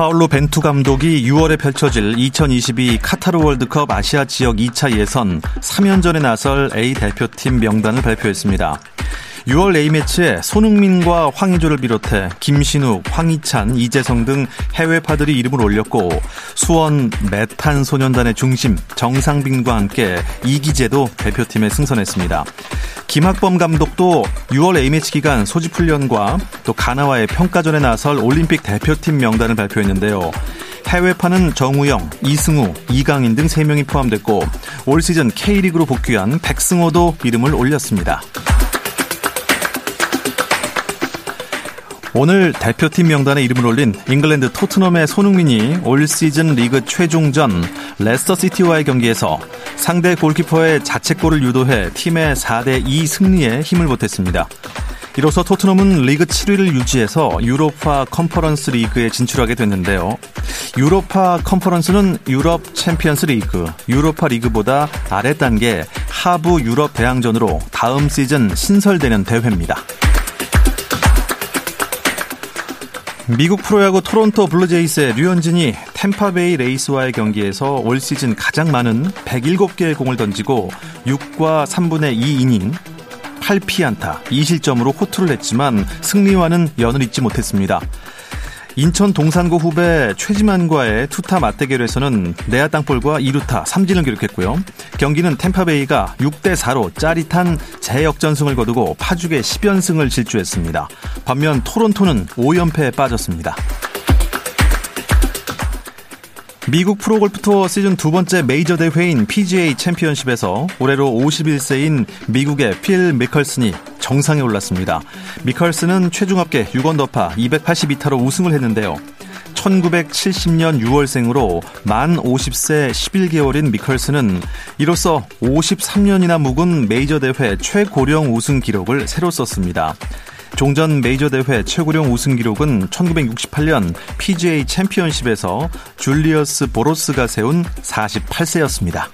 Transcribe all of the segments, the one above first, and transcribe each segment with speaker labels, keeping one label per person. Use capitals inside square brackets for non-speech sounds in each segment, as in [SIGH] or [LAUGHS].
Speaker 1: 파울로 벤투 감독이 6월에 펼쳐질 2022 카타르 월드컵 아시아 지역 2차 예선 3연전에 나설 A 대표팀 명단을 발표했습니다. 6월 A매치에 손흥민과 황의조를 비롯해 김신욱, 황희찬, 이재성 등 해외파들이 이름을 올렸고 수원 메탄 소년단의 중심 정상빈과 함께 이기재도 대표팀에 승선했습니다. 김학범 감독도 6월 A매치 기간 소집 훈련과 또 가나와의 평가전에 나설 올림픽 대표팀 명단을 발표했는데요. 해외파는 정우영, 이승우, 이강인 등 3명이 포함됐고 올 시즌 K리그로 복귀한 백승호도 이름을 올렸습니다. 오늘 대표팀 명단에 이름을 올린 잉글랜드 토트넘의 손흥민이 올 시즌 리그 최종전 레스터 시티와의 경기에서 상대 골키퍼의 자책골을 유도해 팀의 4대 2 승리에 힘을 보탰습니다. 이로써 토트넘은 리그 7위를 유지해서 유로파 컨퍼런스 리그에 진출하게 됐는데요. 유로파 컨퍼런스는 유럽 챔피언스 리그, 유로파 리그보다 아래 단계 하부 유럽 대항전으로 다음 시즌 신설되는 대회입니다. 미국 프로야구 토론토 블루제이스의 류현진이 탬파베이 레이스와의 경기에서 올 시즌 가장 많은 107개의 공을 던지고 6과 3분의 2 이닝 8피안타 2실점으로 호투를 냈지만 승리와는 연을 잇지 못했습니다. 인천 동산고 후배 최지만과의 투타 맞대결에서는 내야 땅볼과 2루타 3진을 기록했고요. 경기는 템파베이가 6대 4로 짜릿한 재역전승을 거두고 파죽의 10연승을 질주했습니다. 반면 토론토는 5연패에 빠졌습니다. 미국 프로골프 투어 시즌 두 번째 메이저 대회인 PGA 챔피언십에서 올해로 51세인 미국의 필 미컬슨이 정상에 올랐습니다. 미컬슨은 최종 합계 6언더파 282타로 우승을 했는데요. 1970년 6월생으로 만 50세 11개월인 미컬슨은 이로써 53년이나 묵은 메이저 대회 최고령 우승 기록을 새로 썼습니다. 종전 메이저 대회 최고령 우승 기록은 1968년 PGA 챔피언십에서 줄리어스 보로스가 세운 48세였습니다.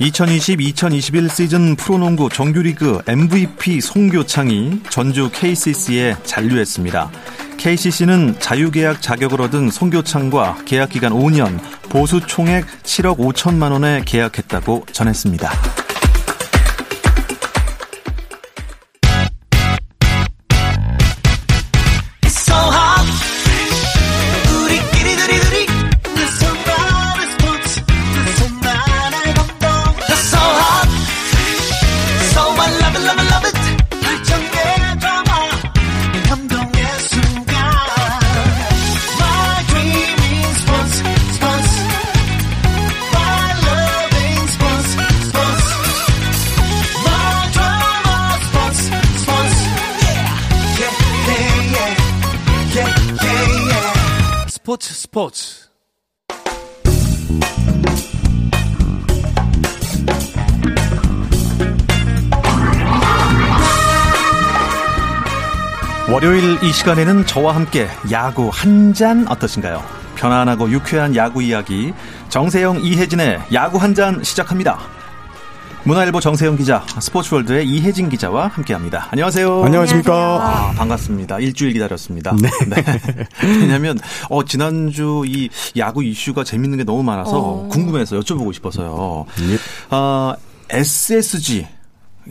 Speaker 1: 2020-2021 시즌 프로농구 정규리그 MVP 송교창이 전주 KCC에 잔류했습니다. KCC는 자유계약 자격을 얻은 송교창과 계약기간 5년, 보수 총액 7억 5천만 원에 계약했다고 전했습니다. 스포츠 월요일 이 시간에는 저와 함께 야구 한 잔 어떠신가요? 편안하고 유쾌한 야구 이야기 정세영 이혜진의 야구 한 잔 시작합니다. 문화일보 정세영 기자, 스포츠월드의 이혜진 기자와 함께합니다. 안녕하세요.
Speaker 2: 안녕하십니까.
Speaker 1: 아, 반갑습니다. 일주일 기다렸습니다. 네. 네. [LAUGHS] 왜냐하면 어, 지난주 이 야구 이슈가 재밌는 게 너무 많아서 어. 궁금해서 여쭤보고 싶어서요. 예. 어, SSG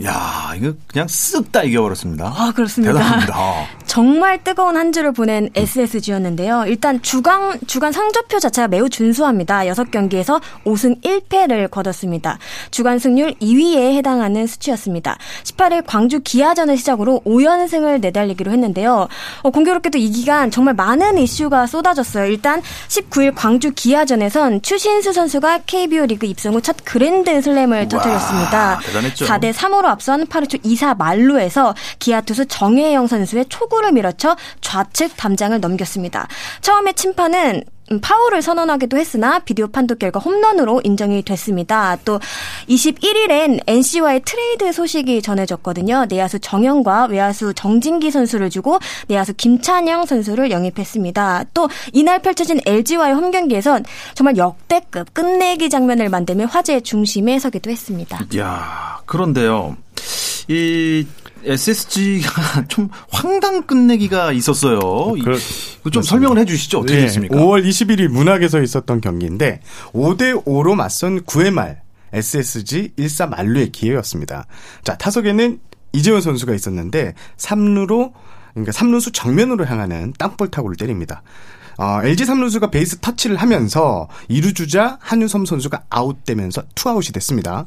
Speaker 1: 야, 이거 그냥 쓱 다 이겨버렸습니다.
Speaker 3: 아, 그렇습니다.
Speaker 1: 대단합니다. [LAUGHS]
Speaker 2: 정말 뜨거운 한 주를 보낸 SSG였는데요. 일단 주간 주간 성적표 자체가 매우 준수합니다. 6경기에서 5승 1패를 거뒀습니다. 주간 승률 2위에 해당하는 수치였습니다. 18일 광주 기아전을 시작으로 5연승을 내달리기로 했는데요. 어, 공교롭게도 이 기간 정말 많은 이슈가 쏟아졌어요. 일단 19일 광주 기아전에선 추신수 선수가 KBO 리그 입성 후 첫 그랜드 슬램을 터뜨렸습니다. 4대 3으로 앞선 8회 초 2사 만루에서 기아 투수 정해영 선수의 초구 를 밀어쳐 좌측 담장을 넘겼습니다. 처음에 심판은 음, 파울을 선언하기도 했으나 비디오 판독 결과 홈런으로 인정이 됐습니다. 또 21일엔 NC와의 트레이드 소식이 전해졌거든요. 내야수 정현과 외야수 정진기 선수를 주고 내야수 김찬영 선수를 영입했습니다. 또 이날 펼쳐진 LG와의 홈 경기에선 정말 역대급 끝내기 장면을 만들며 화제의 중심에 서기도 했습니다.
Speaker 1: 야 그런데요. 이 SSG가 [LAUGHS] 좀 황당 끝내기가 있었어요. 그좀 맞습니다. 설명을 해 주시죠. 어떻게 네, 됐습니까?
Speaker 3: 5월 21일 문학에서 있었던 경기인데 5대 5로 맞선 9회 말 SSG 1사 만루의 기회였습니다. 자, 타석에는 이재원 선수가 있었는데 3루로 그러니까 3루수 정면으로 향하는 땅볼 타구를 때립니다. 어, LG 삼루수가 베이스 터치를 하면서 2루 주자 한유섬 선수가 아웃되면서 투아웃이 됐습니다.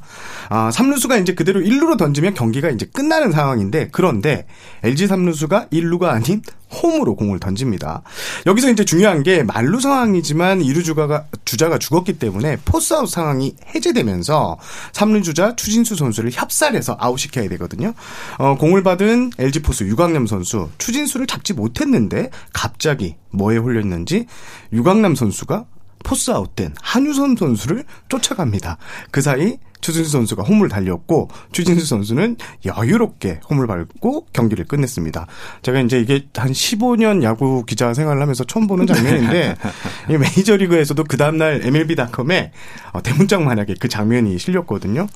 Speaker 3: 어, 삼루수가 이제 그대로 1루로 던지면 경기가 이제 끝나는 상황인데 그런데 LG 삼루수가 1루가 아닌 홈으로 공을 던집니다. 여기서 이제 중요한 게 만루 상황이지만 2루 주가가 주자가 죽었기 때문에 포스아웃 상황이 해제되면서 3루 주자 추진수 선수를 협살해서 아웃시켜야 되거든요. 어, 공을 받은 LG 포수 유광남 선수 추진수를 잡지 못했는데 갑자기 뭐에 홀렸는지 유광남 선수가 포스 아웃된 한유선 선수를 쫓아갑니다. 그 사이 추진수 선수가 홈을 달렸고 추진수 선수는 여유롭게 홈을 밟고 경기를 끝냈습니다. 제가 이제 이게 한 15년 야구 기자 생활을 하면서 처음 보는 장면인데 [LAUGHS] 이 메이저리그에서도 그 다음날 MLB.com에 어, 대문짝 만하게 그 장면이 실렸거든요.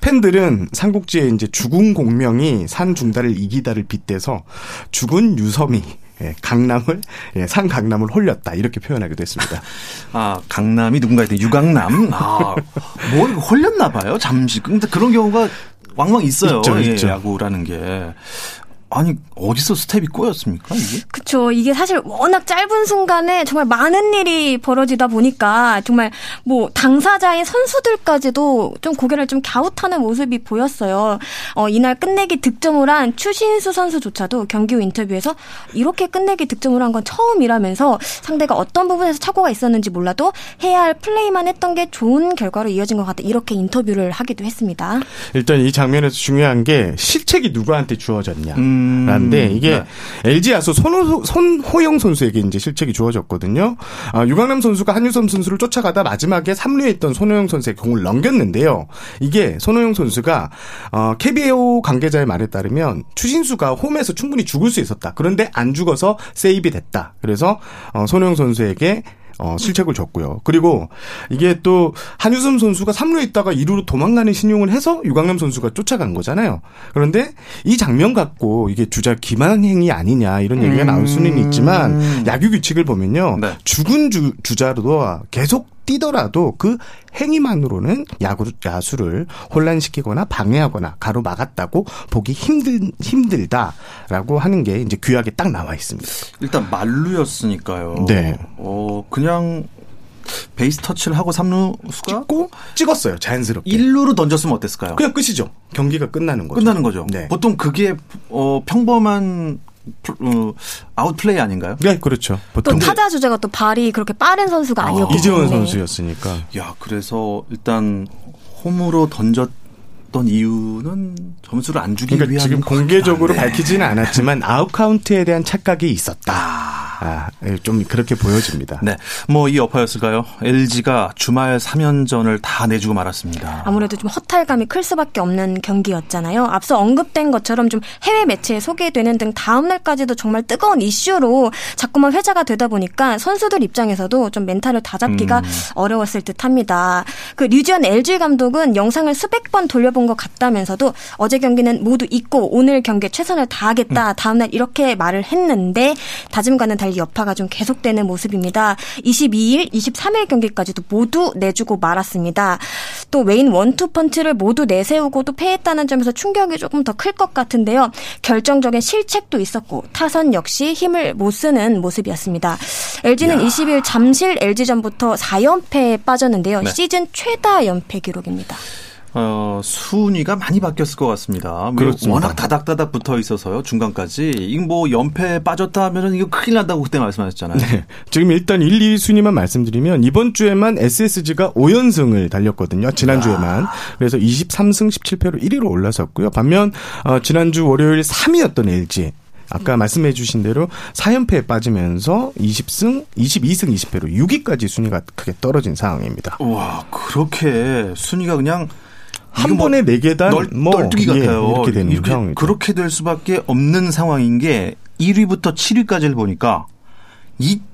Speaker 3: 팬들은 삼국지에 이제 죽은 공명이 산 중다를 이기다를 빗대서 죽은 유섬이 예, 강남을 예, 산 강남을 홀렸다. 이렇게 표현하기도 했습니다. [LAUGHS]
Speaker 1: 아 강남이 누군가한테 유강남? 아뭐 홀렸나 봐요 잠시. 근데 그런 경우가 왕왕 있어요. 있죠, 예, 있죠. 야구라는 게 아니 어디서 스텝이 꼬였습니까 이게?
Speaker 2: 그렇죠. 이게 사실 워낙 짧은 순간에 정말 많은 일이 벌어지다 보니까 정말 뭐 당사자인 선수들까지도 좀 고개를 좀 갸웃하는 모습이 보였어요. 어, 이날 끝내기 득점을 한 추신수 선수조차도 경기 후 인터뷰에서 이렇게 끝내기 득점을 한 건 처음이라면서 상대가 어떤 부분에서 착오가 있었는지 몰라도 해야 할 플레이만 했던 게 좋은 결과로 이어진 것 같다. 이렇게 인터뷰를 하기도 했습니다.
Speaker 3: 일단 이 장면에서 중요한 게 실책이 누구한테 주어졌냐. 음. 라는데 음, 이게 네. LG 야수 손호, 손호영 선수에게 이제 실책이 주어졌거든요. 아, 유강남 선수가 한유섬 선수를 쫓아가다 마지막에 3루에 있던 손호영 선수의 공을 넘겼는데요. 이게 손호영 선수가 어, KBO 관계자의 말에 따르면 추신수가 홈에서 충분히 죽을 수 있었다. 그런데 안 죽어서 세이브 됐다. 그래서 어, 손호영 선수에게 어, 실책을 줬고요. 그리고 이게 또 한유섬 선수가 3루에 있다가 2루로 도망가는 신용을 해서 유강남 선수가 쫓아간 거잖아요. 그런데 이 장면 갖고 이게 주자 기만 행위 아니냐 이런 얘기가 나올 수는 있지만 음. 야구 규칙을 보면요. 네. 죽은 주, 주자로도 계속 뛰더라도 그 행위만으로는 야구 야수를 혼란시키거나 방해하거나 가로막았다고 보기 힘들 힘들다라고 하는 게 이제 규약에 딱 나와 있습니다.
Speaker 1: 일단 만루였으니까요. 네. 어 그냥 베이스 터치를 하고 3루수가
Speaker 3: 찍고 찍었어요. 자연스럽게.
Speaker 1: 1루로 던졌으면 어땠을까요?
Speaker 3: 그냥 끝이죠. 경기가 끝나는 거죠.
Speaker 1: 끝나는 거죠. 네. 보통 그게 어 평범한 어, 아웃플레이 아닌가요?
Speaker 3: 네, 그렇죠.
Speaker 2: 보통. 또 타자 주자가 또 발이 그렇게 빠른 선수가 아니었기
Speaker 3: 아, 이재원 선수였으니까.
Speaker 1: 야, 그래서 일단 홈으로 던졌 던 이유는 점수를 안 주기 그러니까 위한
Speaker 3: 지금 공개적으로 밝히지는 않았지만 아웃 카운트에 대한 착각이 있었다. 아. 아, 예, 좀 그렇게 보여집니다.
Speaker 1: 네. 뭐 이 여파였을까요? LG가 주말 3연전을 다 내주고 말았습니다.
Speaker 2: 아무래도 좀 허탈감이 클 수밖에 없는 경기였잖아요. 앞서 언급된 것처럼 좀 해외 매체에 소개되는 등 다음 날까지도 정말 뜨거운 이슈로 자꾸만 회자가 되다 보니까 선수들 입장에서도 좀 멘탈을 다잡기가 음. 어려웠을 듯합니다. 그 류지현 LG 감독은 영상을 수백 번 돌려본 것 같다면서도 어제 경기는 모두 잊고 오늘 경기에 최선을 다하겠다. 음. 다음 날 이렇게 말을 했는데 다짐과는 달리 잘 여파가 좀 계속되는 모습입니다. 22일, 23일 경기까지도 모두 내주고 말았습니다. 또 웨인 원투 펀치를 모두 내세우고 도 패했다는 점에서 충격이 조금 더 클 것 같은데요. 결정적인 실책도 있었고 타선 역시 힘을 못 쓰는 모습이었습니다. LG는 야. 20일 잠실 LG전부터 4연패에 빠졌는데요. 네. 시즌 최다 연패 기록입니다.
Speaker 1: 어, 순위가 많이 바뀌었을 것 같습니다. 그렇습니다. 워낙 다닥다닥 붙어 있어서요, 중간까지. 이거 뭐 연패 빠졌다 하면은 이거 큰일 난다고 그때 말씀하셨잖아요. 네.
Speaker 3: 지금 일단 1, 2 순위만 말씀드리면 이번 주에만 SSG가 5연승을 달렸거든요. 지난주에만. 그래서 23승 17패로 1위로 올라섰고요. 반면 어, 지난주 월요일 3위였던 LG 아까 말씀해 주신 대로 4연패에 빠지면서 20승, 22승 20패로 6위까지 순위가 크게 떨어진 상황입니다.
Speaker 1: 와, 그렇게 순위가 그냥
Speaker 3: 한 번에 네 계단
Speaker 1: 널, 뭐 널뛰기 예, 같아요.
Speaker 3: 이렇게 되는 이렇게, 상황이죠.
Speaker 1: 그렇게 될 수밖에 없는 상황인 게 1위부터 7위까지를 보니까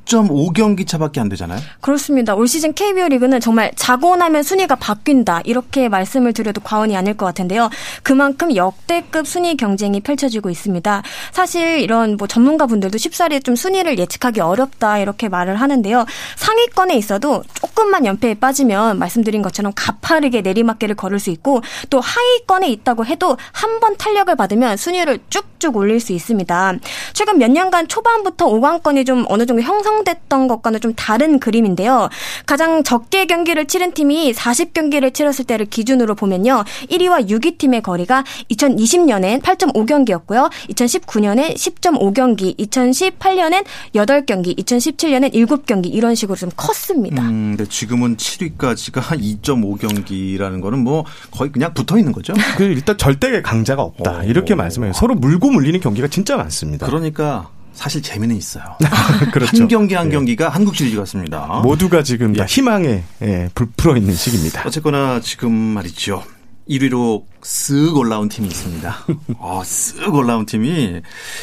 Speaker 1: 2.5경기 차밖에 안 되잖아요.
Speaker 2: 그렇습니다. 올 시즌 KBO 리그는 정말 자고 나면 순위가 바뀐다. 이렇게 말씀을 드려도 과언이 아닐 것 같은데요. 그만큼 역대급 순위 경쟁이 펼쳐지고 있습니다. 사실 이런 뭐 전문가분들도 쉽사리 좀 순위를 예측하기 어렵다 이렇게 말을 하는데요. 상위권에 있어도 조금만 연패에 빠지면 말씀드린 것처럼 가파르게 내리막길을 걸을 수 있고 또 하위권에 있다고 해도 한 번 탄력을 받으면 순위를 쭉쭉 올릴 수 있습니다. 최근 몇 년간 초반부터 5강권이 좀 어느 정도 형성 됐던 것과는 좀 다른 그림인데요. 가장 적게 경기를 치른 팀이 40경기를 치렀을 때를 기준으로 보면요. 1위와 6위 팀의 거리가 2020년엔 8.5경기였고요. 2019년엔 10.5경기, 2018년엔 8경기, 2017년엔 7경기 이런 식으로 좀 컸습니다.
Speaker 1: 음, 근데 지금은 7위까지가 2.5경기라는 거는 뭐 거의 그냥 붙어 있는 거죠.
Speaker 3: 그 일단 절대 강자가 없다. 오, 이렇게 말씀해요. 서로 물고 물리는 경기가 진짜 많습니다.
Speaker 1: 그러니까 사실 재미는 있어요. [LAUGHS] 그렇죠. 한 경기 한 예. 경기가 한국 시리즈 같습니다.
Speaker 3: 모두가 지금 다 예. 희망에 예, 불풀어 있는 시기입니다.
Speaker 1: 어쨌거나 지금 말이죠. 1위로 쓱 올라온 팀이 있습니다. [LAUGHS] 아, 쓱 올라온 팀이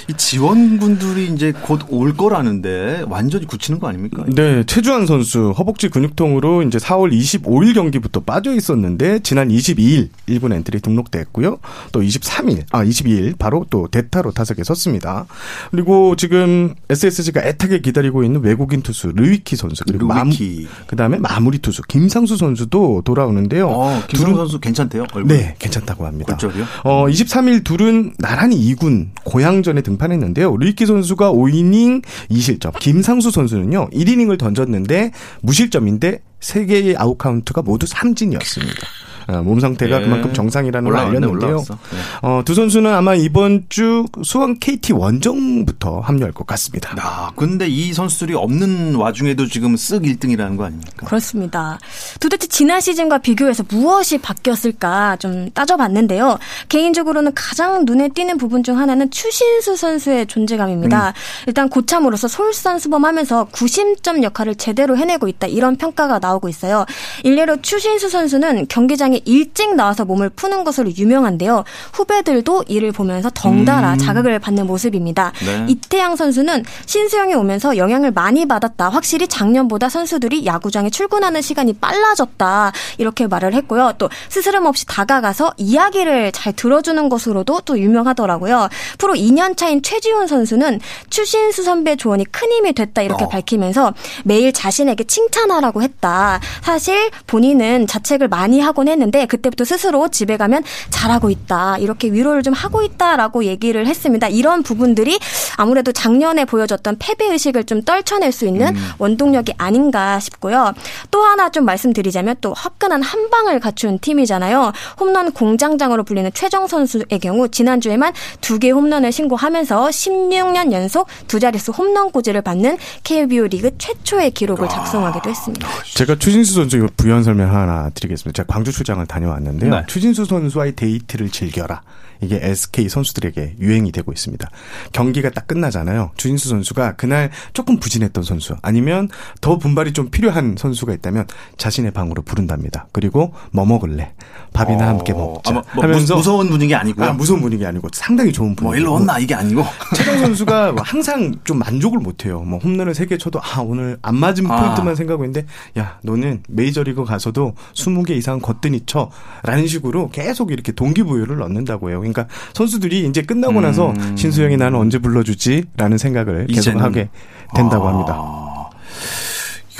Speaker 1: 이 지원군들이 이제 곧 올 거라는데 완전히 굳히는 거 아닙니까?
Speaker 3: 네, 최주환 선수 허벅지 근육통으로 이제 4월 25일 경기부터 빠져 있었는데 지난 22일 1군 엔트리 등록됐고요. 또 23일, 아 22일 바로 또 대타로 타석에 섰습니다. 그리고 지금 SSG가 애타게 기다리고 있는 외국인 투수 르위키 선수 그리고 르위키. 마무, 그다음에 마무리 투수 김상수 선수도 돌아오는데요.
Speaker 1: 어, 김상수 선수 괜찮대요?
Speaker 3: 얼굴. 네, 괜찮다 고 합니다.
Speaker 1: 굴절이요?
Speaker 3: 어, 23일 둘은 나란히 2군 고양전에 등판했는데요. 르위키 선수가 5이닝 2실점, 김상수 선수는요 1이닝을 던졌는데 무실점인데 3개의 아웃 카운트가 모두 삼진이었습니다. 어, 몸 상태가 예. 그만큼 정상이라는 걸 알렸는데요. 네. 어, 두 선수는 아마 이번 주 수원 KT 원정부터 합류할 것 같습니다.
Speaker 1: 아, 근데 이 선수들이 없는 와중에도 지금 쓱 1등이라는 거 아닙니까?
Speaker 2: 그렇습니다. 도대체 지난 시즌과 비교해서 무엇이 바뀌었을까 좀 따져봤는데요. 개인적으로는 가장 눈에 띄는 부분 중 하나는 추신수 선수의 존재감입니다. 음. 일단 고참으로서 솔선수범하면서 구심점 역할을 제대로 해내고 있다 이런 평가가 나오고 있어요. 일례로 추신수 선수는 경기장에 경기장에 일찍 나와서 몸을 푸는 것으로 유명한데요. 후배들도 이를 보면서 덩달아 음. 자극을 받는 모습입니다. 네. 이태양 선수는 신수영이 오면서 영향을 많이 받았다. 확실히 작년보다 선수들이 야구장에 출근하는 시간이 빨라졌다. 이렇게 말을 했고요. 또 스스럼 없이 다가가서 이야기를 잘 들어주는 것으로도 또 유명하더라고요. 프로 2년 차인 최지훈 선수는 추신수 선배 조언이 큰 힘이 됐다 이렇게 어. 밝히면서 매일 자신에게 칭찬하라고 했다. 사실 본인은 자책을 많이 하곤 했는데 했는데 그때부터 스스로 집에 가면 잘하고 있다. 이렇게 위로를 좀 하고 있다라고 얘기를 했습니다. 이런 부분들이 아무래도 작년에 보여줬던 패배 의식을 좀 떨쳐낼 수 있는 음. 원동력이 아닌가 싶고요. 또 하나 좀 말씀드리자면 또 화끈한 한 방을 갖춘 팀이잖아요. 홈런 공장장으로 불리는 최정 선수의 경우 지난주에만 두 개 홈런을 신고하면서 16년 연속 두 자릿수 홈런 꽂이를 받는 KBO 리그 최초의 기록을 작성하기도 했습니다.
Speaker 3: 제가 추신수 선수 부연 설명 하나 드리겠습니다. 제가 광주 출장 현장을 다녀왔는데요. 네. 추진수 선수와의 데이트를 즐겨라. 이게 SK 선수들에게 유행이 되고 있습니다. 경기가 딱 끝나잖아요. 주진수 선수가 그날 조금 부진했던 선수 아니면 더 분발이 좀 필요한 선수가 있다면 자신의 방으로 부른답니다. 그리고 뭐 먹을래? 밥이나 어... 함께 먹자. 아, 뭐,
Speaker 1: 하면서 무서운 분위기 아니고요.
Speaker 3: 아, 무서운 분위기 아니고 상당히 좋은 분위기. 뭐
Speaker 1: 일로 온나 이게 아니고.
Speaker 3: 최정 [LAUGHS] 선수가 항상 좀 만족을 못 해요. 뭐 홈런을 3개 쳐도 아 오늘 안 맞은 아. 포인트만 아. 생각하고 있는데 야 너는 메이저리그 가서도 20개 이상 거뜬히 쳐라는 식으로 계속 이렇게 동기부여를 넣는다고 해요. 그러니까 선수들이 이제 끝나고 나서 음. 신수영이 나는 언제 불러주지라는 생각을 계속 하게 된다고 아. 합니다.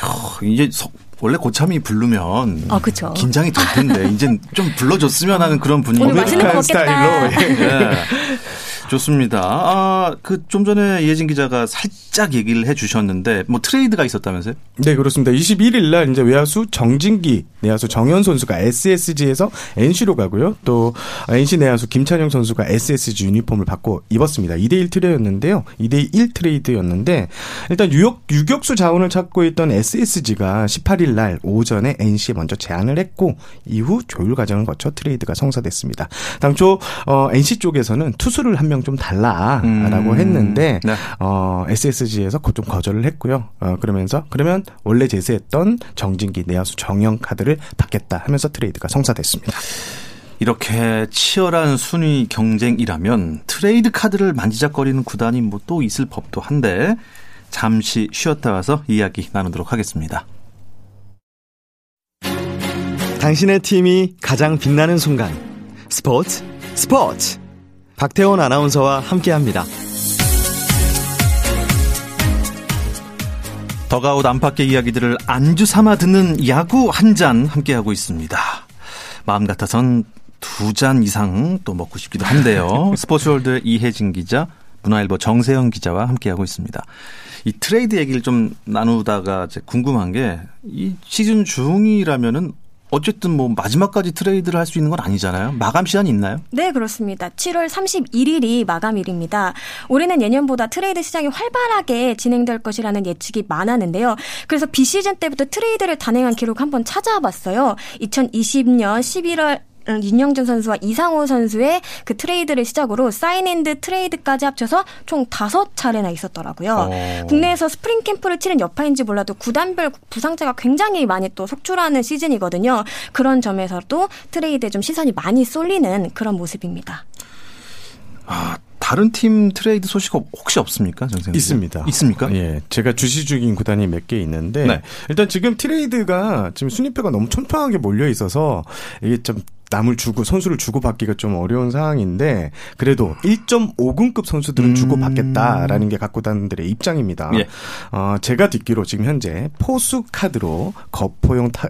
Speaker 1: 야, 이제 서, 원래 고참이 부르면
Speaker 2: 아, 그쵸.
Speaker 1: 긴장이 될 텐데 이제 좀 불러줬으면 하는 그런 분위기.
Speaker 2: 오늘 맛있는 거 먹겠다. 스타일로. [LAUGHS] 네.
Speaker 1: 좋습니다. 아, 그 좀 전에 이혜진 기자가 살짝 얘기를 해 주셨는데 뭐 트레이드가 있었다면서요?
Speaker 3: 네, 그렇습니다. 21일 날 이제 외야수 정진기, 내야수 정현 선수가 SSG에서 NC로 가고요. 또 NC 내야수 김찬영 선수가 SSG 유니폼을 받고 입었습니다. 2대 1 트레이였는데요. 2대 1 트레이드였는데 일단 유격 유격수 자원을 찾고 있던 SSG가 18일 날 오전에 NC에 먼저 제안을 했고 이후 조율 과정을 거쳐 트레이드가 성사됐습니다. 당초 어 NC 쪽에서는 투수를 한명 좀 달라라고 음. 했는데 네. 어 SSG에서 좀 거절을 했고요. 어 그러면서 그러면 원래 제시했던 정진기 내야수 정현 카드를 받겠다 하면서 트레이드가 성사됐습니다.
Speaker 1: 이렇게 치열한 순위 경쟁이라면 트레이드 카드를 만지작거리는 구단이 뭐 또 있을 법도 한데 잠시 쉬었다 와서 이야기 나누도록 하겠습니다.
Speaker 4: 당신의 팀이 가장 빛나는 순간 스포츠 스포츠 박태원 아나운서와 함께합니다.
Speaker 1: 더가웃 안팎의 이야기들을 안주 삼아 듣는 야구 한 잔 함께하고 있습니다. 마음 같아선 두 잔 이상 또 먹고 싶기도 한데요. [LAUGHS] 스포츠월드 이혜진 기자, 문화일보 정세영 기자와 함께하고 있습니다. 이 트레이드 얘기를 좀 나누다가 궁금한 게 이 시즌 중이라면은 어쨌든 뭐 마지막까지 트레이드를 할 수 있는 건 아니잖아요. 마감 시한이 있나요?
Speaker 2: 네, 그렇습니다. 7월 31일이 마감일입니다. 올해는 예년보다 트레이드 시장이 활발하게 진행될 것이라는 예측이 많았는데요. 그래서 비시즌 때부터 트레이드를 단행한 기록 한번 찾아봤어요. 2020년 11월 윤형준 선수와 이상호 선수의 그 트레이드를 시작으로 사인앤드 트레이드까지 합쳐서 총 다섯 차례나 있었더라고요. 어. 국내에서 스프링 캠프를 치른 여파인지 몰라도 구단별 부상자가 굉장히 많이 또 속출하는 시즌이거든요. 그런 점에서도 트레이드에 좀 시선이 많이 쏠리는 그런 모습입니다.
Speaker 1: 아, 다른 팀 트레이드 소식 혹시 없습니까, 정생
Speaker 3: 있습니다.
Speaker 1: 있습니까?
Speaker 3: 예, 제가 주시 중인 구단이 몇 개 있는데 네. 일단 지금 트레이드가 지금 순위표가 너무 촘촘하게 몰려 있어서 이게 좀 남을 주고 선수를 주고 받기가 좀 어려운 상황인데 그래도 1.5군급 선수들은 음. 주고 받겠다라는 게 갖고 다는들의 입장입니다. 예. 어, 제가 듣기로 지금 현재 포수 카드로 거포용 타,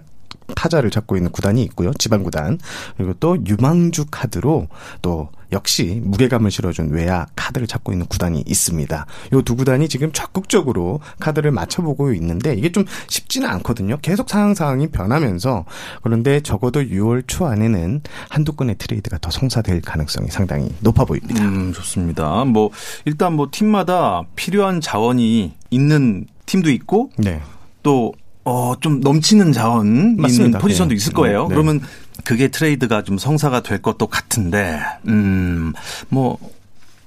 Speaker 3: 타자를 잡고 있는 구단이 있고요. 지방 구단. 그리고 또 유망주 카드로 또 역시 무게감을 실어준 외야 카드를 잡고 있는 구단이 있습니다. 요 두 구단이 지금 적극적으로 카드를 맞춰보고 있는데 이게 좀 쉽지는 않거든요. 계속 상황 상황이 변하면서 그런데 적어도 6월 초 안에는 한두 건의 트레이드가 더 성사될 가능성이 상당히 높아 보입니다.
Speaker 1: 음, 좋습니다. 뭐 일단 뭐 팀마다 필요한 자원이 있는 팀도 있고 네. 또 어, 좀 넘치는 자원 맞습니다. 있는 포지션도 네. 있을 거예요. 네. 그러면 그게 트레이드가 좀 성사가 될 것도 같은데, 음, 뭐,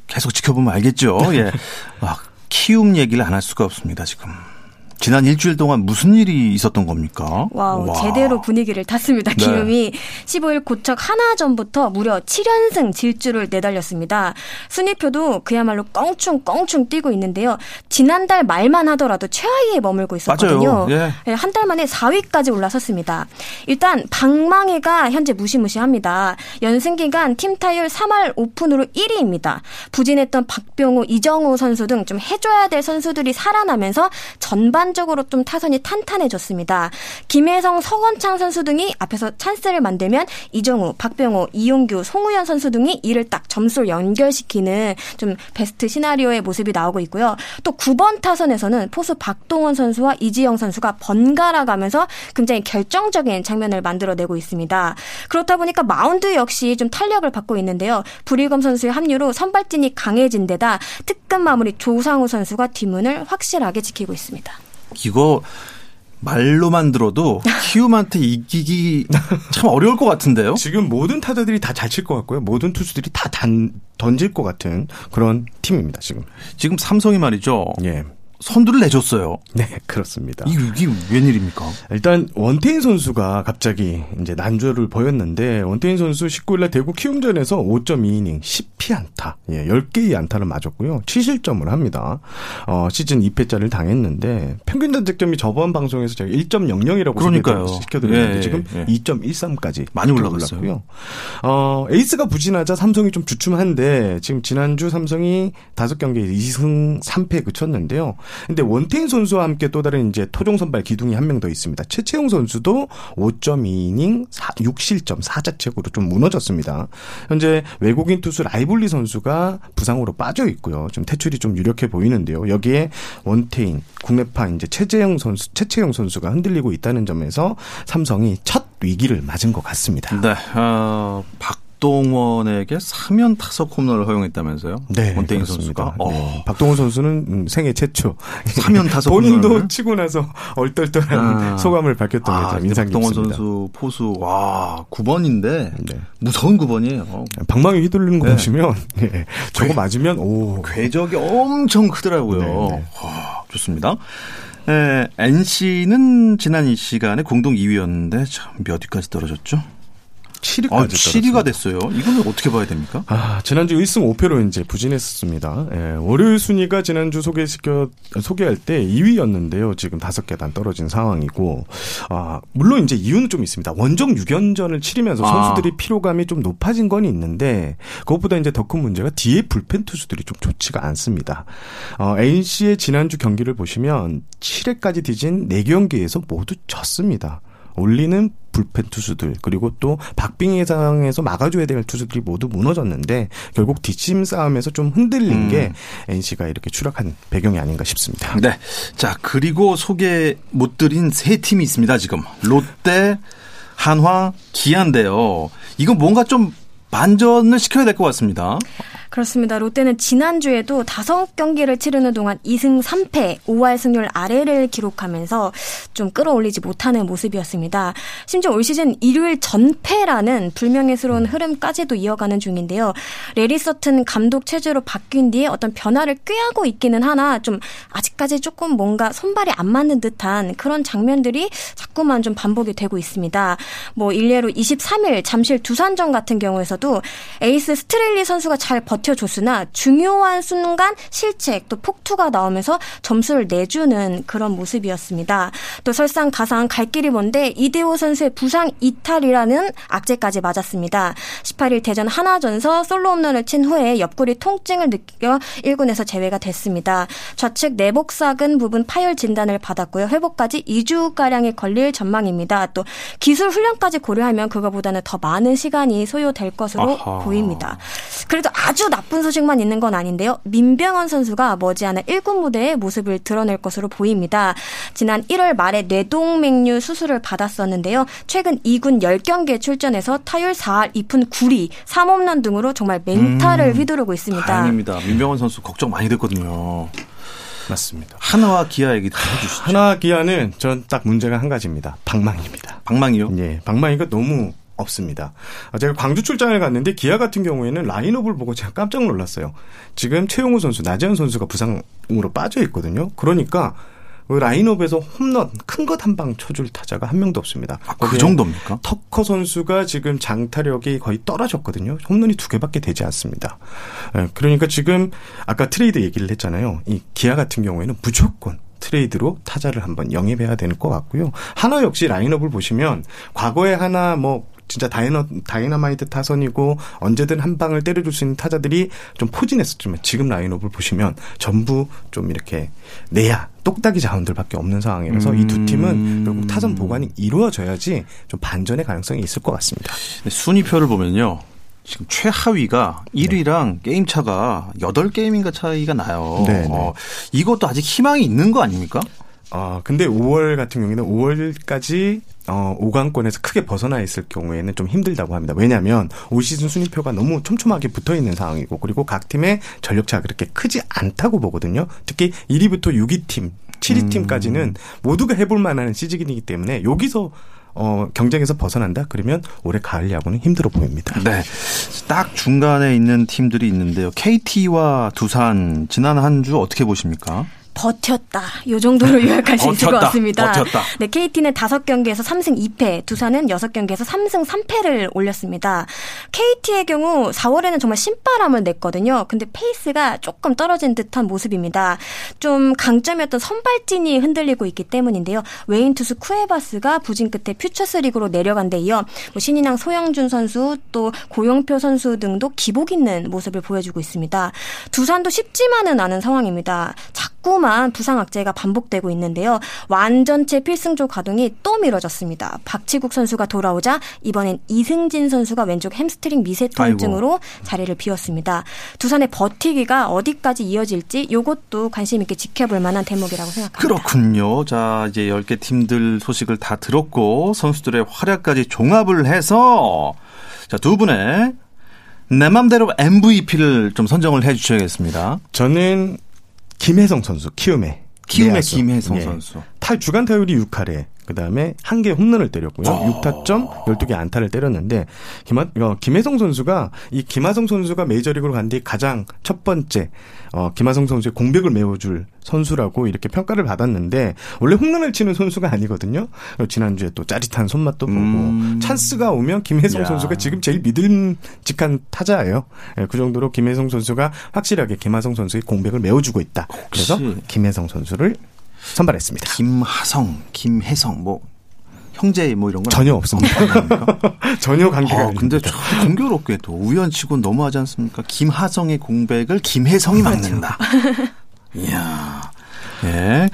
Speaker 1: 계속 지켜보면 알겠죠. 예. 막, [LAUGHS] 키움 얘기를 안 할 수가 없습니다, 지금. 지난 일주일 동안 무슨 일이 있었던 겁니까?
Speaker 2: 와우, 와. 제대로 분위기를 탔습니다. 네. 키움이 네. 15일 고척 한화전부터 무려 7연승 질주를 내달렸습니다. 순위표도 그야말로 껑충 껑충 뛰고 있는데요. 지난달 말만 하더라도 최하위에 머물고 있었거든요. 예. 네, 한달 만에 4위까지 올라섰습니다. 일단 방망이가 현재 무시무시합니다. 연승 기간 팀 타율 3할 5푼으로 1위입니다. 부진했던 박병호, 이정우 선수 등 좀 해줘야 될 선수들이 살아나면서 전반 전반적으로 좀 타선이 탄탄해졌습니다. 김혜성, 서건창 선수 등이 앞에서 찬스를 만들면 이정우, 박병호, 이용규, 송우현 선수 등이 이를 딱 점수를 연결시키는 좀 베스트 시나리오의 모습이 나오고 있고요. 또 9번 타선에서는 포수 박동원 선수와 이지영 선수가 번갈아 가면서 굉장히 결정적인 장면을 만들어내고 있습니다. 그렇다 보니까 마운드 역시 좀 탄력을 받고 있는데요. 브리검 선수의 합류로 선발진이 강해진 데다 특급 마무리 조상우 선수가 뒷문을 확실하게 지키고 있습니다.
Speaker 1: 이거 말로만 들어도 키움한테 이기기 참 어려울 것 같은데요.
Speaker 3: 지금 모든 타자들이 다 잘 칠 것 같고요. 모든 투수들이 다 단, 던질 것 같은 그런 팀입니다. 지금.
Speaker 1: 지금 삼성이 말이죠. 예. 선두를 내줬어요.
Speaker 3: 네, 그렇습니다.
Speaker 1: 이게, 이게 웬일입니까?
Speaker 3: 일단 원태인 선수가 갑자기 이제 난조를 보였는데 원태인 선수 19일날 대구 키움전에서 5.2이닝 10피 안타, 예, 10개의 안타를 맞았고요. 7실점을 합니다. 어, 시즌 2패짜리를 당했는데 평균 단책점이 저번 방송에서 제가 1.00이라고
Speaker 1: 그러니까요.
Speaker 3: 시켜드렸는데
Speaker 1: 예,
Speaker 3: 지금
Speaker 1: 예.
Speaker 3: 2.13까지
Speaker 1: 많이 올라갔어요.
Speaker 3: 올랐고요. 어, 에이스가 부진하자 삼성이 좀 주춤한데 지금 지난주 삼성이 5경기에 2승 3패 그쳤는데요. 근데 원태인 선수와 함께 또 다른 이제 토종 선발 기둥이 한 명 더 있습니다. 최채흥 선수도 5.2이닝 6실점 4자책으로 좀 무너졌습니다. 현재 외국인 투수 라이블리 선수가 부상으로 빠져 있고요. 좀 퇴출이 좀 유력해 보이는데요. 여기에 원태인, 국내파 이제 최채흥 선수, 최채흥 선수가 흔들리고 있다는 점에서 삼성이 첫 위기를 맞은 것 같습니다.
Speaker 1: 네, 어, 박동원에게 3연 타석 홈런을 허용했다면서요?
Speaker 3: 네,
Speaker 1: 원태인. 선수가. 어,
Speaker 3: 네. 박동원 선수는 음, 생애 최초
Speaker 1: 사면 타석
Speaker 3: 본인도
Speaker 1: 홈런을?
Speaker 3: 치고 나서 얼떨떨한
Speaker 1: 아.
Speaker 3: 소감을 밝혔던 게
Speaker 1: 아,
Speaker 3: 참
Speaker 1: 근데
Speaker 3: 인상
Speaker 1: 박동원
Speaker 3: 깊습니다.
Speaker 1: 선수 포수 와 9번인데
Speaker 3: 네.
Speaker 1: 무서운 9번이에요.
Speaker 3: 방망이 휘둘리는 거
Speaker 1: 네.
Speaker 3: 보시면 예, 저거 맞으면 오
Speaker 1: 궤적이 엄청 크더라고요.
Speaker 3: 네, 네.
Speaker 1: 와, 좋습니다. 에, NC는 지난 이 시간에 공동 2위였는데 참 몇 위까지 떨어졌죠?
Speaker 3: 7위까지
Speaker 1: 아, 7위가 됐어요. 이거는 어떻게 봐야 됩니까?
Speaker 3: 아, 지난주 1승 5패로 이제 부진했었습니다. 예, 월요일 순위가 지난주 소개시켜, 소개할 때 2위였는데요. 지금 다섯 계단 떨어진 상황이고, 아, 물론 이제 이유는 좀 있습니다. 원정 6연전을 치르면서
Speaker 1: 아.
Speaker 3: 선수들이 피로감이 좀 높아진 건 있는데, 그것보다 이제 더 큰 문제가 뒤에 불펜 투수들이 좀 좋지가 않습니다. 어, NC의 지난주 경기를 보시면 7회까지 뒤진 4경기에서 모두 졌습니다. 올리는 불펜 투수들 그리고 또 박빙의 상황에서 막아줘야 될 투수들이 모두 무너졌는데 결국 뒷심 싸움에서 좀 흔들린
Speaker 1: 음.
Speaker 3: 게 NC가 이렇게 추락한 배경이 아닌가 싶습니다.
Speaker 1: 네. 자, 그리고 소개 못 드린 세 팀이 있습니다, 지금. 롯데, 한화, 기아인데요. 이건 뭔가 좀 반전을 시켜야 될 것 같습니다.
Speaker 2: 그렇습니다. 롯데는 지난주에도 다섯 경기를 치르는 동안 2승 3패, 5할 승률 아래를 기록하면서 좀 끌어올리지 못하는 모습이었습니다. 심지어 올 시즌 일요일 전패라는 불명예스러운 흐름까지도 이어가는 중인데요. 래리 서튼 감독 체제로 바뀐 뒤에 어떤 변화를 꾀하고 있기는 하나 좀 아직까지 조금 뭔가 손발이 안 맞는 듯한 그런 장면들이 자꾸만 좀 반복이 되고 있습니다. 뭐 일례로 23일 잠실 두산전 같은 경우에서도 에이스 스트레일리 선수가 잘 버텨 줬으나 중요한 순간 실책 또 폭투가 나오면서 점수를 내주는 그런 모습이었습니다. 또 설상 가상 갈 길이 먼데 이대호 선수의 부상 이탈이라는 악재까지 맞았습니다. 18일 대전 하나전서 솔로 홈런을 친 후에 옆구리 통증을 느껴 1군에서 제외가 됐습니다. 좌측 내복사근 부분 파열 진단을 받았고요. 회복까지 2주가량이 걸릴 전망입니다. 또 기술 훈련까지 고려하면 그거보다는 더 많은 시간이 소요될 것으로
Speaker 1: 아하.
Speaker 2: 보입니다. 그래도 아주 나쁜 소식만 있는 건 아닌데요. 민병헌 선수가 머지않아 1군 무대에 모습을 드러낼 것으로 보입니다. 지난 1월 말에 뇌동맥류 수술을 받았었는데요. 최근 2군 10경기에 출전해서 타율 4할 2푼 9리, 3홈런 등으로 정말 맹타를 휘두르고 있습니다.
Speaker 1: 다행입니다. 민병헌 선수 걱정 많이 됐거든요.
Speaker 3: 맞습니다.
Speaker 1: 하나와 기아 얘기 좀 해주시죠.
Speaker 3: 하나 기아는 전 딱 문제가 한 가지입니다. 방망입니다.
Speaker 1: 방망이요?
Speaker 3: 예, 방망이가 너무 없습니다. 아, 제가 광주 출장을 갔는데 기아 같은 경우에는 라인업을 보고 제가 깜짝 놀랐어요. 지금 최용우 선수, 나재현 선수가 부상으로 빠져 있거든요. 그러니까 그 라인업에서 홈런 큰 것 한 방 쳐줄 타자가 한 명도 없습니다.
Speaker 1: 아, 그 정도입니까?
Speaker 3: 터커 선수가 지금 장타력이 거의 떨어졌거든요. 홈런이 두 개밖에 되지 않습니다. 예, 그러니까 지금 아까 트레이드 얘기를 했잖아요. 이 기아 같은 경우에는 무조건 트레이드로 타자를 한번 영입해야 되는 것 같고요. 한화 역시 라인업을 보시면 과거에 한화 뭐 진짜 다이너, 다이너마이트 타선이고 언제든 한 방을 때려줄 수 있는 타자들이 좀 포진했었지만 지금 라인업을 보시면 전부 좀 이렇게 내야 똑딱이 자원들밖에 없는 상황이라서 이 두 팀은 결국 타선 보강이 이루어져야지 좀 반전의 가능성이 있을 것 같습니다.
Speaker 1: 네, 순위표를 보면요. 지금 최하위가 1위랑 게임 차가 8게임인가 차이가 나요.
Speaker 3: 네, 네.
Speaker 1: 어, 이것도 아직 희망이 있는 거 아닙니까?
Speaker 3: 어, 근데 5월 같은 경우에는 5월까지 어, 5강권에서 크게 벗어나 있을 경우에는 좀 힘들다고 합니다. 왜냐하면 올 시즌 순위표가 너무 촘촘하게 붙어 있는 상황이고 그리고 각 팀의 전력차가 그렇게 크지 않다고 보거든요. 특히 1위부터 6위 팀, 7위 팀까지는 모두가 해볼 만한 시즌이기 때문에 여기서 어, 경쟁에서 벗어난다? 그러면 올해 가을 야구는 힘들어 보입니다.
Speaker 1: 네. 딱 중간에 있는 팀들이 있는데요. KT와 두산 지난 한 주 어떻게 보십니까?
Speaker 2: 버텼다. 요 정도로 요약할 수 있을 것. 같습니다.
Speaker 1: 버텼다.
Speaker 2: 네, KT는 5경기에서 3승 2패, 두산은 6경기에서 3승 3패를 올렸습니다. KT의 경우 4월에는 정말 신바람을 냈거든요. 근데 페이스가 조금 떨어진 듯한 모습입니다. 좀 강점이었던 선발진이 흔들리고 있기 때문인데요. 외인 투수 쿠에바스가 부진 끝에 퓨처스 리그로 내려간 데 이어 뭐 신인왕 소형준 선수 또 고영표 선수 등도 기복 있는 모습을 보여주고 있습니다. 두산도 쉽지만은 않은 상황입니다. 자꾸만 부상 악재가 반복되고 있는데요. 완전체 필승조 가동이 또 미뤄졌습니다. 박치국 선수가 돌아오자 이번엔 이승진 선수가 왼쪽 햄스트링 미세 통증으로 자리를 비웠습니다. 두산의 버티기가 어디까지 이어질지 이것도 관심 있게 지켜볼 만한 대목이라고 생각합니다.
Speaker 1: 그렇군요. 자, 이제 10개 팀들 소식을 다 들었고 선수들의 활약까지 종합을 해서 자, 두 분의 내 맘대로 MVP를 좀 선정을 해 주셔야겠습니다.
Speaker 3: 저는 김혜성 선수 키움의 내야수.
Speaker 1: 김혜성
Speaker 3: 예.
Speaker 1: 선수.
Speaker 3: 탈 주간 타율이 6할에 그다음에 한 개 홈런을 때렸고요.
Speaker 1: 어.
Speaker 3: 6타점, 12개 안타를 때렸는데 김하, 어, 김혜성 선수가 이 김하성 선수가 메이저리그로 간 뒤 가장 첫 번째 어, 김하성 선수의 공백을 메워줄 선수라고 이렇게 평가를 받았는데 원래 홈런을 치는 선수가 아니거든요. 지난주에 또 짜릿한 손맛도 보고
Speaker 1: 음.
Speaker 3: 찬스가 오면 김혜성
Speaker 1: 야.
Speaker 3: 선수가 지금 제일 믿음직한 타자예요. 예, 그 정도로 김혜성 선수가 확실하게 김하성 선수의 공백을 메워주고 있다. 그래서 김혜성 선수를 선발했습니다.
Speaker 1: 김하성, 김혜성 뭐 형제 뭐 이런 건
Speaker 3: 전혀 없습니다.
Speaker 1: 아닙니까? [LAUGHS]
Speaker 3: 전혀 관계가
Speaker 1: 아,
Speaker 3: 아닙니다.
Speaker 1: 근데 참 공교롭게도 우연치고 너무하지 않습니까? 김하성의 공백을 김혜성이 막는다. 이야, 예.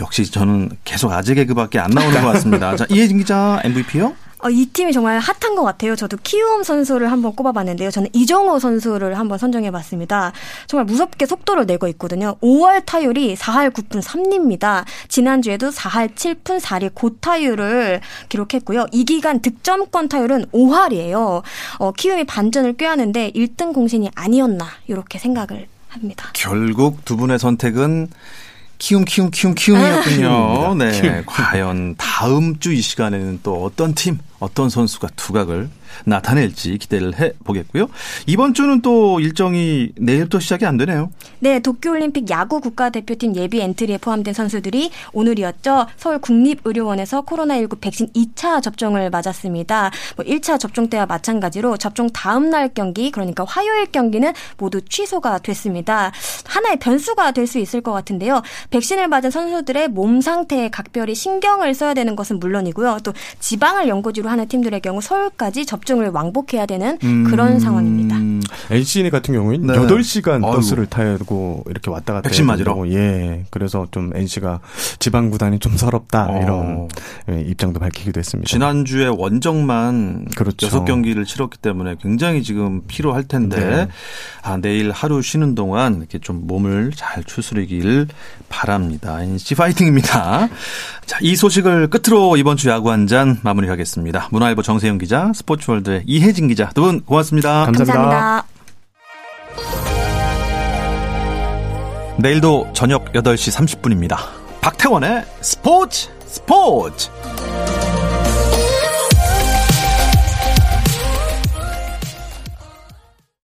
Speaker 1: 역시 저는 계속 아재 개그밖에 안 나오는 것 같습니다. 자, 이혜진 기자 MVP요?
Speaker 2: 어, 이 팀이 정말 핫한 것 같아요. 저도 키움 선수를 한번 꼽아봤는데요. 저는 이정호 선수를 한번 선정해봤습니다. 정말 무섭게 속도를 내고 있거든요. 5월 타율이 4할 9푼 3리입니다. 지난주에도 4할 7푼 4리 고타율을 기록했고요. 이 기간 득점권 타율은 5할이에요. 어, 키움이 반전을 꾀하는데 1등 공신이 아니었나 이렇게 생각을 합니다.
Speaker 1: 결국 두 분의 선택은 키움, 키움, 키움, 키움이었군요. [LAUGHS] 네.
Speaker 3: 키움.
Speaker 1: 과연 다음 주 이 시간에는 또 어떤 팀, 어떤 선수가 두각을 나타낼지 기대를 해 보겠고요. 이번 주는 또 일정이 내일부터 시작이 안 되네요.
Speaker 2: 네, 도쿄올림픽 야구 국가대표팀 예비 엔트리에 포함된 선수들이 오늘이었죠. 서울 국립의료원에서 코로나19 백신 2차 접종을 맞았습니다. 뭐 1차 접종 때와 마찬가지로 접종 다음 날 경기, 그러니까 화요일 경기는 모두 취소가 됐습니다. 하나의 변수가 될 수 있을 것 같은데요. 백신을 맞은 선수들의 몸 상태에 각별히 신경을 써야 되는 것은 물론이고요. 또 지방을 연고지로 하는 팀들의 경우 서울까지 접 종을 왕복해야 되는 그런 상황입니다.
Speaker 1: 음,
Speaker 3: NC 같은 경우는
Speaker 1: 네.
Speaker 3: 8시간
Speaker 1: 아이고.
Speaker 3: 버스를 타고 이렇게 왔다 갔다
Speaker 1: 백신 맞으러?
Speaker 3: 예. 그래서 좀 NC가 지방 구단이 좀 서럽다
Speaker 1: 어.
Speaker 3: 이런 예, 입장도 밝히기도 했습니다.
Speaker 1: 지난주에 원정만
Speaker 3: 그렇죠.
Speaker 1: 여섯 경기를 치렀기 때문에 굉장히 지금 피로할 텐데
Speaker 3: 네.
Speaker 1: 아, 내일 하루 쉬는 동안 이렇게 좀 몸을 잘 추스르길 바랍니다. NC 파이팅입니다. 자, 이 소식을 끝으로 이번 주 야구 한 잔 마무리하겠습니다. 문화일보 정세영 기자, 스포츠월드의 이혜진 기자 두 분 고맙습니다.
Speaker 3: 감사합니다.
Speaker 2: 감사합니다.
Speaker 1: 내일도 저녁 8시 30분입니다. 박태원의 스포츠 스포츠!